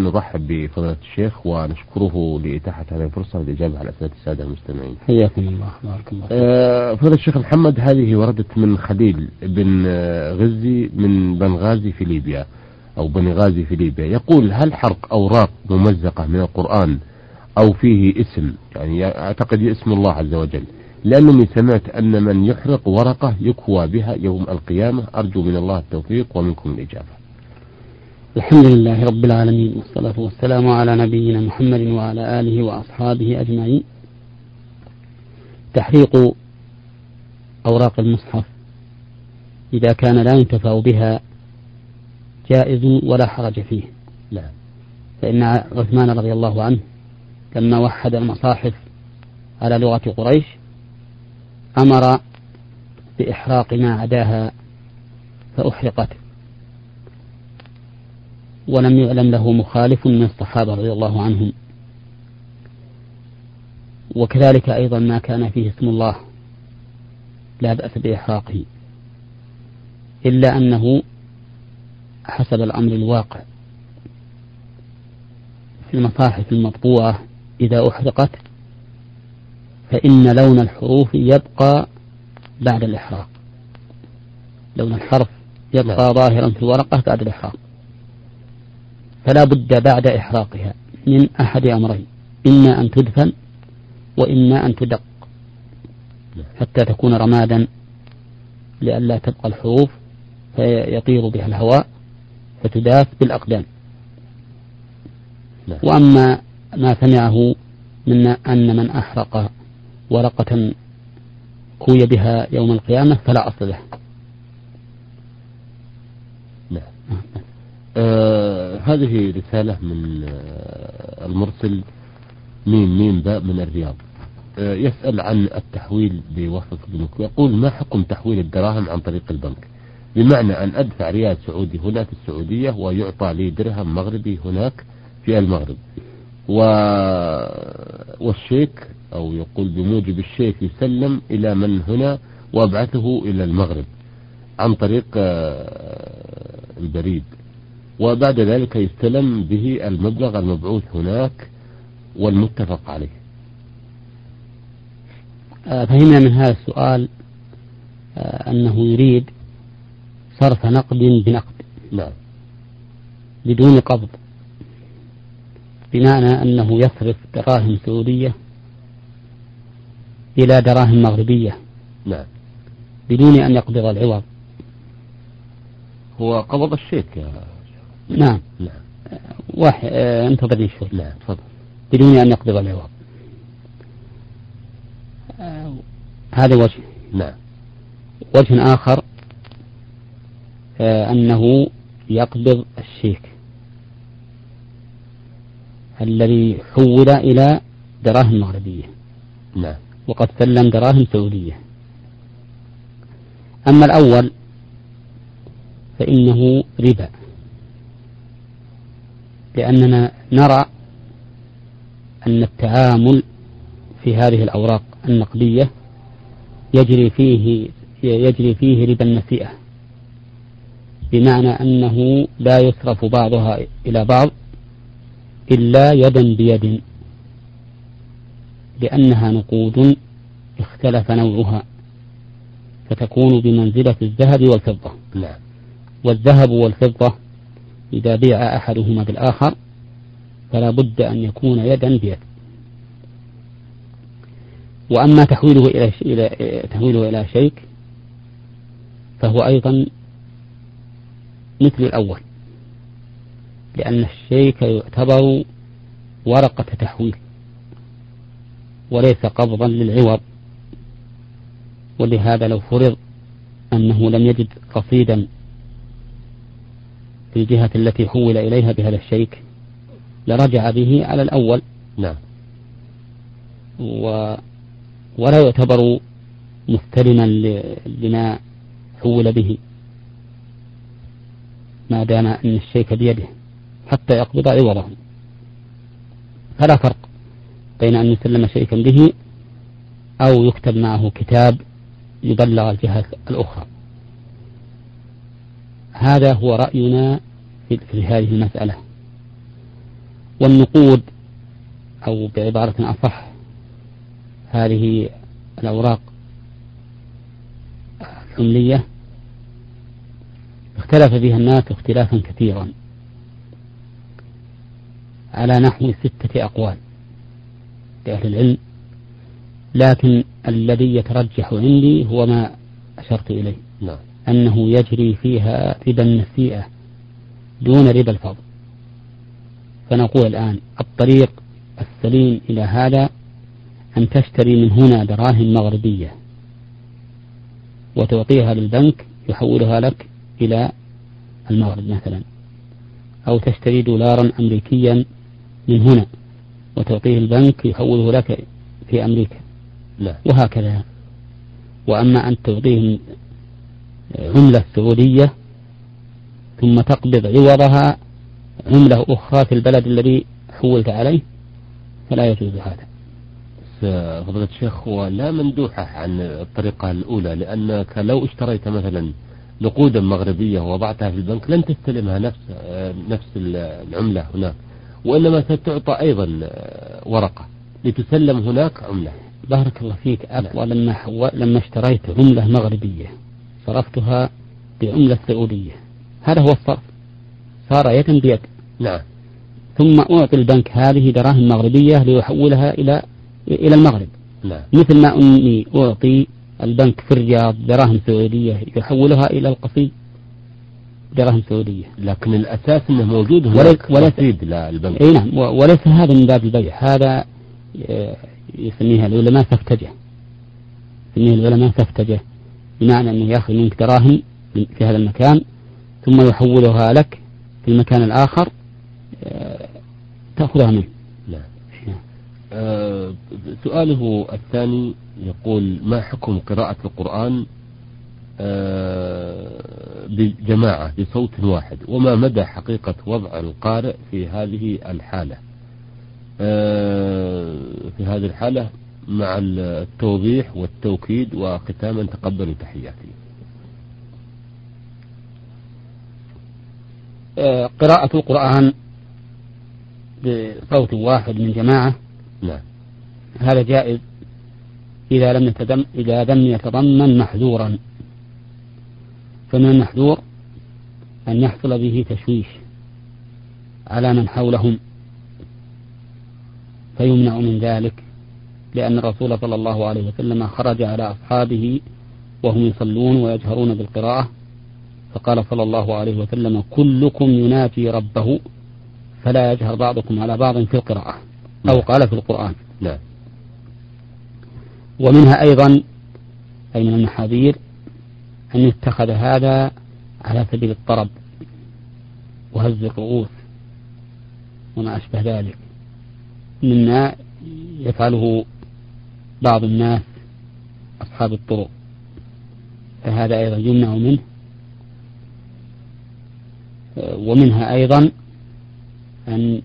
نرحب بفضيلة الشيخ ونشكره لإتاحة هذه الفرصة للإجابة على أسئلة السادة المستمعين. حياكم الله بارك الله. آه فضيلة الشيخ محمد هذه وردت من خليل بن غزي من بنغازي في ليبيا أو بنغازي في ليبيا يقول هل حرق أوراق ممزقة من القرآن أو فيه اسم يعني أعتقد اسم الله عز وجل لأنني سمعت أن من يحرق ورقة يكوى بها يوم القيامة أرجو من الله التوفيق ومنكم الإجابة. الحمد لله رب العالمين والصلاة والسلام على نبينا محمد وعلى آله وأصحابه أجمعين. تحريق أوراق المصحف إذا كان لا ينتفع بها جائز ولا حرج فيه. لا. فإن عثمان رضي الله عنه لما وحد المصاحف على لغة قريش أمر بإحراق ما عداها فأحرقت ولم يعلم له مخالف من الصحابة رضي الله عنهم. وكذلك أيضا ما كان فيه اسم الله لا بأس بإحراقه إلا أنه حسب الأمر الواقع في المصاحف المطبوعة إذا أحرقت فإن لون الحروف يبقى بعد الإحراق. لون الحرف يبقى نعم. ظاهرا في الورقة بعد الإحراق. فلا بد بعد إحراقها من أحد أمرين إما أن تدفن وإما أن تدق حتى تكون رمادا لئلا تبقى الحروف فيطير بها الهواء فتداس بالأقدام نعم. وأما ما سمعه من أن من أحرق ورقة كوي بها يوم القيامة فلا أصل له نعم. آه هذه رسالة من آه المرسل ميم ميم باء من الرياض. آه يسأل عن التحويل بوسط البنوك يقول ما حكم تحويل الدراهم عن طريق البنك؟ بمعنى أن أدفع ريال سعودي هنا في السعودية ويعطى لي درهم مغربي هناك في المغرب. و... والشيك أو يقول بموجب الشيك يسلم إلى من هنا وأبعثه إلى المغرب عن طريق البريد. وبعد ذلك يستلم به المبلغ المبعوث هناك والمتفق عليه. آه، فهمنا من هذا السؤال آه، أنه يريد صرف نقد بنقد. نعم. بدون قبض. بمعنى أنه يصرف دراهم سعودية إلى دراهم مغربية. نعم. بدون أن يقبض العوض. هو قبض الشيك يا نعم. نعم. واحد آه انتظرني شوي. نعم تفضل. بدون أن يقبض العوض آه هذا وجه. نعم. وجه آخر آه أنه يقبض الشيك الذي حول إلى دراهم مغربية. نعم. وقد سلم دراهم سعودية. أما الأول فإنه ربا. لأننا نرى أن التعامل في هذه الأوراق النقدية يجري فيه يجري فيه ربا النسيئة بمعنى أنه لا يصرف بعضها إلى بعض إلا يدا بيد لأنها نقود اختلف نوعها فتكون بمنزلة الذهب والفضة. نعم. والذهب والفضة إذا بيع أحدهما بالآخر فلا بد أن يكون يدا بيد. وأما تحويله إلى إلى تحويله إلى شيك فهو أيضا مثل الأول لأن الشيك يعتبر ورقة تحويل وليس قبضا للعوض. ولهذا لو فرض أنه لم يجد رصيدا في الجهة التي حول إليها بهذا الشيك لرجع به على الأول. نعم. و ولا يعتبر مستلما لما حول به ما دام أن الشيك بيده حتى يقبض عوضه. فلا فرق بين أن يسلم شيئا به أو يكتب معه كتاب يبلغ الجهة الأخرى. هذا هو رأينا في هذه المسألة والنقود أو بعبارة أصح هذه الأوراق الحملية اختلف فيها الناس اختلافا كثيرا على نحو ستة أقوال لأهل العلم لكن الذي يترجح عندي هو ما أشرت إليه نعم. أنه يجري فيها ربا النسيئة دون ربا الفضل. فنقول الآن الطريق السليم إلى هذا أن تشتري من هنا دراهم مغربية وتعطيها للبنك يحولها لك إلى المغرب مثلا. أو تشتري دولارا أمريكيا من هنا وتعطيه البنك يحوله لك في أمريكا. لا. وهكذا. وأما أن تعطيه عملة سعودية ثم تقبض عوضها عملة أخرى في البلد الذي حولت عليه فلا يجوز هذا. فضيلة الشيخ هو لا مندوحة عن الطريقة الأولى لأنك لو اشتريت مثلا نقودا مغربية ووضعتها في البنك لن تستلمها نفس نفس العملة هناك وإنما ستعطى أيضا ورقة لتسلم هناك عملة. بارك الله فيك أقوى لما حو... لما اشتريت عملة مغربية. صرفتها بعملة سعودية. هذا هو الصرف. صار يدا بيد. نعم. ثم أعطي البنك هذه دراهم مغربية ليحولها إلى إلى المغرب. نعم. مثل ما أني أعطي البنك في الرياض دراهم سعودية يحولها إلى القصيد دراهم سعودية. لكن الأساس أنه موجود هناك وليس رصيد للبنك. أي نعم. وليس هذا من باب البيع. هذا آه، يسميها العلماء سفتجة. يسميها العلماء سفتجة. بمعنى أنه يأخذ منك دراهم في هذا المكان ثم يحولها لك في المكان الآخر آه، تأخذها منه. نعم. آه سؤاله الثاني يقول ما حكم قراءة القرآن آه بجماعة بصوت واحد؟ وما مدى حقيقة وضع القارئ في هذه الحالة؟ آه في هذه الحالة مع التوضيح والتوكيد وختاما تقبلوا تحياتي. آه، قراءة القرآن بصوت واحد من جماعة. نعم. هذا جائز إذا لم يتدم إذا لم يتضمن محذورا. فمن المحذور أن يحصل به تشويش على من حولهم فيمنع من ذلك. لأن الرسول صلى الله عليه وسلم خرج على أصحابه وهم يصلون ويجهرون بالقراءة. فقال صلى الله عليه وسلم كلكم يناجي ربه فلا يجهر بعضكم على بعض في القراءة. أو نعم. قال في القرآن. نعم. ومنها أيضا أي من المحاذير أن يتخذ هذا على سبيل الطرب وهز الرؤوس وما أشبه ذلك مما يفعله بعض الناس أصحاب الطرق فهذا أيضا يمنع منه. ومنها أيضا أن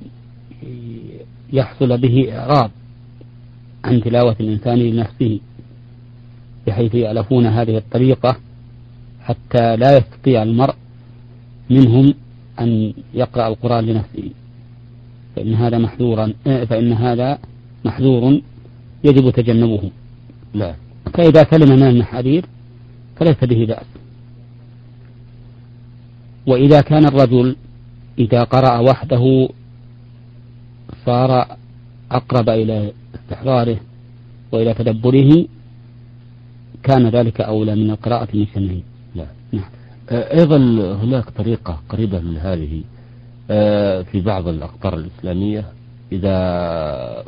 يحصل به إعراض عن تلاوة الإنسان لنفسه بحيث يألفون هذه الطريقة حتى لا يستطيع المرء منهم أن يقرأ القرآن لنفسه. فإن هذا محذورا فإن هذا محذور يجب تجنبه. نعم. فإذا سلم من المحاذير فليس به بأس. وإذا كان الرجل إذا قرأ وحده صار أقرب إلى استحضاره وإلى تدبره كان ذلك أولى من القراءة من سمعه نعم. نعم. آه، أيضا هناك طريقة قريبة من هذه آه، في بعض الأقطار الإسلامية. إذا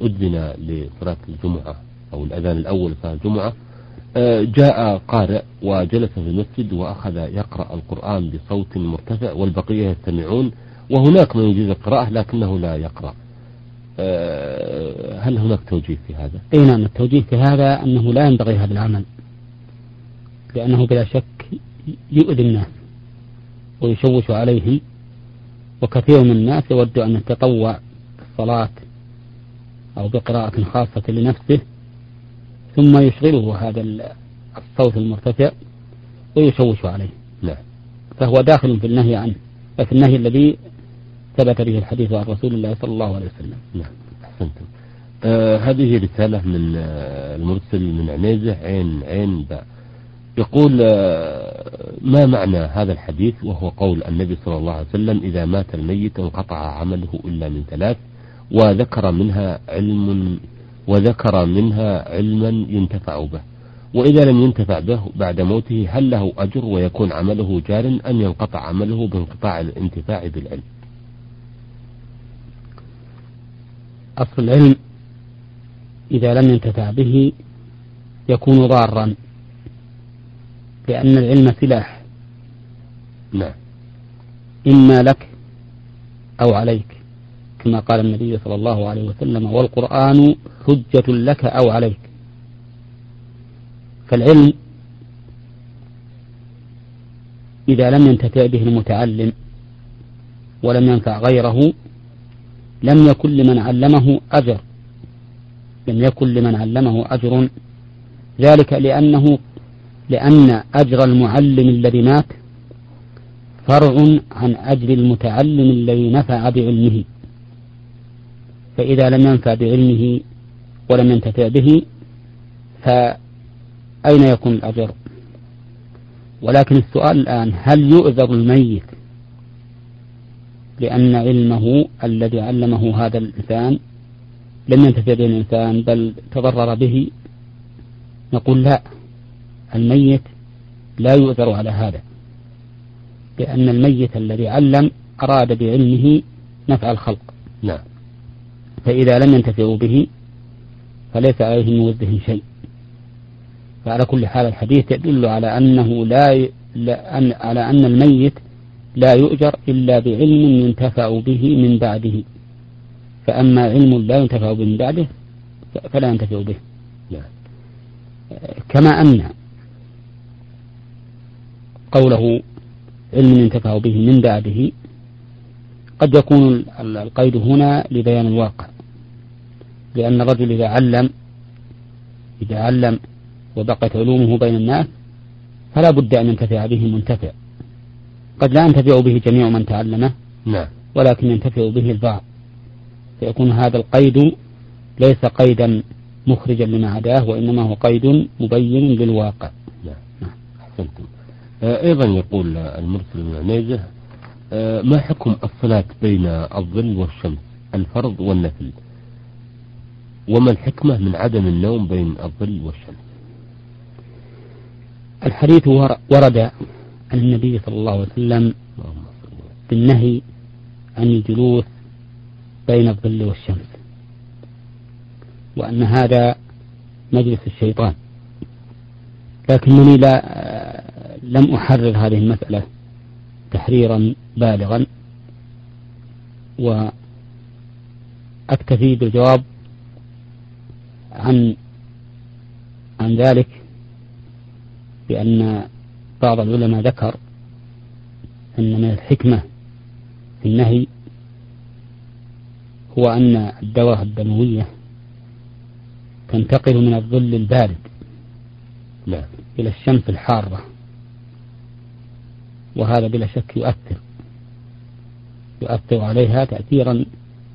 أذن لصلاة الجمعة أو الأذان الأول لصلاة الجمعة آه، جاء قارئ وجلس في المسجد وأخذ يقرأ القرآن بصوت مرتفع والبقية يستمعون وهناك من يجيز القراءة لكنه لا يقرأ هل هناك توجيه في هذا؟ أي نعم التوجيه في هذا أنه لا ينبغي هذا العمل لأنه بلا شك يؤذي الناس ويشوش عليهم وكثير من الناس يود أن يتطوع بالصلاة أو بقراءة خاصة لنفسه ثم يشغله هذا الصوت المرتفع ويشوش عليه. نعم فهو داخل في النهي عنه في النهي الذي ثبت به الحديث عن رسول الله صلى الله عليه وسلم. نعم أحسنتم. آه هذه رسالة من آه المرسل من عنيزة عين عين باء. يقول آه ما معنى هذا الحديث؟ وهو قول النبي صلى الله عليه وسلم إذا مات الميت انقطع عمله إلا من ثلاث وذكر منها علم وذكر منها علما ينتفع به. وإذا لم ينتفع به بعد موته هل له أجر ويكون عمله جار أم ينقطع عمله بانقطاع الانتفاع بالعلم؟ أصل العلم إذا لم ينتفع به يكون ضارا لأن العلم سلاح. نعم. إما لك أو عليك. كما قال النبي صلى الله عليه وسلم والقرآن حجة لك أو عليك. فالعلم إذا لم ينتفع به المتعلم ولم ينفع غيره لم يكن لمن علمه أجر. لم يكن لمن علمه أجر. ذلك لأنه لأن أجر المعلم الذي مات فرع عن أجر المتعلم الذي نفع بعلمه. فإذا لم ينفع بعلمه ولم ينتفع به فأين يكون الأجر؟ ولكن السؤال الآن هل يؤذر الميت لأن علمه الذي علمه هذا الإنسان لم ينتفع به الإنسان بل تضرر به؟ نقول لا. الميت لا يؤثر على هذا لأن الميت الذي علم أراد بعلمه نفع الخلق. نعم. فإذا لم ينتفعوا به فليس عليه من وزه شيء. فعلى كل حال الحديث يدل على أنه لا, ي... لا أن... على أن الميت لا يؤجر إلا بعلم ينتفع به من بعده. فأما علم لا ينتفع به من بعده فلا ينتفع به. نعم. كما أن قوله علم ينتفع به من بعده قد يكون القيد هنا لبيان الواقع. لأن الرجل إذا علم إذا علم وبقت علومه بين الناس فلا بد أن ينتفع به منتفع قد لا ينتفع به جميع من تعلمه نعم. ولكن ينتفع به البعض. فيكون هذا القيد ليس قيدا مخرجا لما عداه وإنما هو قيد مبين للواقع. نعم. أحسنتم. آه أيضا يقول المرسل من عنيزة ما حكم الصلاة بين الظل والشمس؟ الفرض والنفل. وما الحكمة من عدم النوم بين الظل والشمس؟ الحديث ورد عن النبي صلى الله عليه وسلم بالنهي عن الجلوس بين الظل والشمس وأن هذا مجلس الشيطان. لكنني لا لم أحرر هذه المسألة. تحريرا بالغا وأكتفي بالجواب عن عن ذلك بأن بعض العلماء ذكر أن من الحكمة في النهي هو أن الدورة الدموية تنتقل من الظل البارد لا. إلى الشمس الحارة وهذا بلا شك يؤثر. يؤثر عليها تأثيرا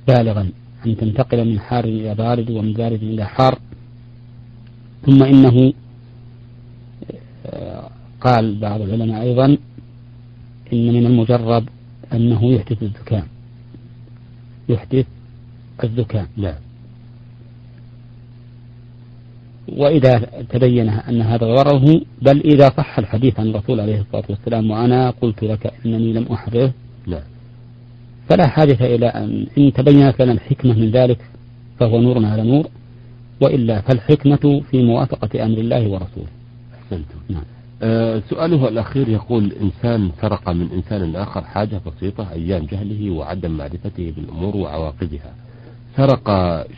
بالغا. أن تنتقل من حار إلى بارد ومن بارد إلى حار. ثم إنه آه، قال بعض العلماء أيضا إن من المجرب أنه يحدث الزكام يحدث الزكام نعم وإذا تبين أن هذا غرضه بل إذا صح الحديث عن الرسول عليه الصلاة والسلام وأنا قلت لك إنني لم أحرره نعم فلا حاجة إلى أن إن تبينت لنا الحكمة من ذلك فهو نور على نور وإلا فالحكمة في موافقة أمر الله ورسوله. أحسنتم. نعم. أه سؤاله الأخير يقول إنسان سرق من إنسان آخر حاجة بسيطة أيام جهله وعدم معرفته بالأمور وعواقبها. سرق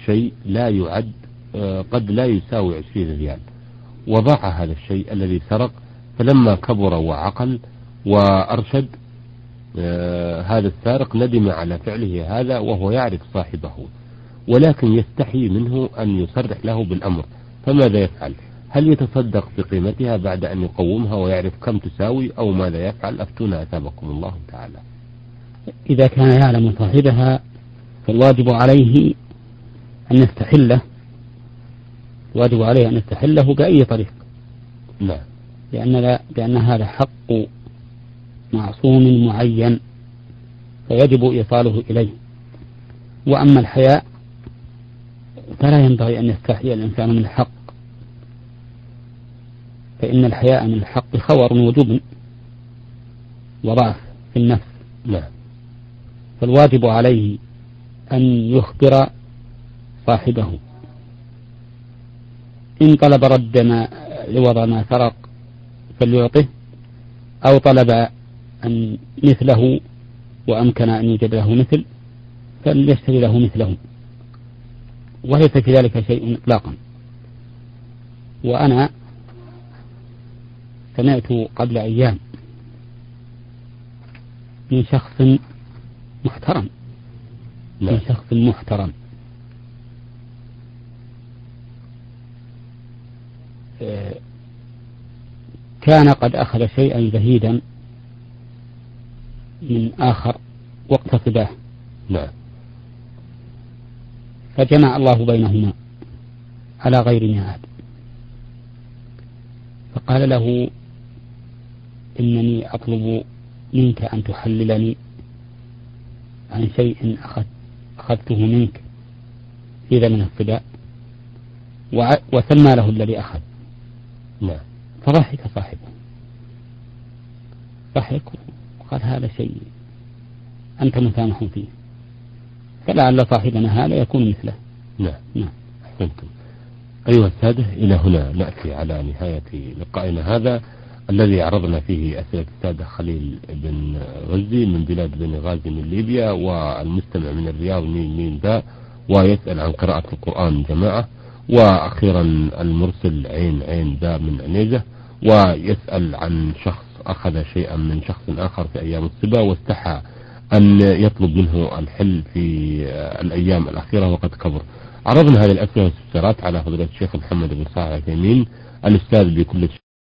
شيء لا يعد قد لا يساوي عشرين ريال. وضاع هذا الشيء الذي سرق فلما كبر وعقل وأرشد آه هذا السارق ندم على فعله هذا وهو يعرف صاحبه ولكن يستحي منه أن يصرح له بالأمر. فماذا يفعل؟ هل يتصدق بقيمتها بعد أن يقومها ويعرف كم تساوي أو ماذا يفعل؟ أفتونا أثابكم الله تعالى. إذا كان يعلم صاحبها فالواجب عليه أن يستحله الواجب عليه أن يستحله بأي طريق. نعم. لأن, لا لأن هذا حق معصوم معين فيجب إيصاله إليه. وأما الحياء فلا ينبغي أن يستحي الإنسان من الحق. فإن الحياء من الحق خور وجبن وضعف في النفس. نعم. فالواجب عليه أن يخبر صاحبه. إن طلب رد ما عوض ما سرق فليعطه أو طلب أن مثله وأمكن أن يوجد له مثل فليشتري له مثله. وليس في ذلك شيء إطلاقا. وأنا سمعت قبل أيام من شخص محترم من شخص محترم آه، كان قد أخذ شيئا زهيدا من آخر وقت صباه نعم. فجمع الله بينهما على غير ميعاد فقال له إنني أطلب منك أن تحللني عن شيء أخذ أخذته منك في زمن الصبا وع- وسمى له الذي أخذ. نعم. فضحك صاحبه ضحك وقال هذا شيء أنت مسامح فيه. فلعل صاحبنا هذا يكون مثله. نعم. نعم. أحسنتم. أيها السادة إلى هنا نأتي على نهاية لقائنا هذا الذي عرضنا فيه أسئلة السادة خليل بن غزي من بلاد بن غازي من ليبيا والمستمع من الرياض مين مين باء ويسأل عن قراءة القرآن جماعة. وأخيرا المرسل عين عين باء من عنيزة ويسأل عن شخص أخذ شيئا من شخص آخر في أيام الصبا واستحى أن يطلب منه الحل في الأيام الأخيرة وقد كبر. عرضنا هذه الأسئلة والاستفسارات على فضيلة الشيخ محمد بن صالح العثيمين الأستاذ بكلية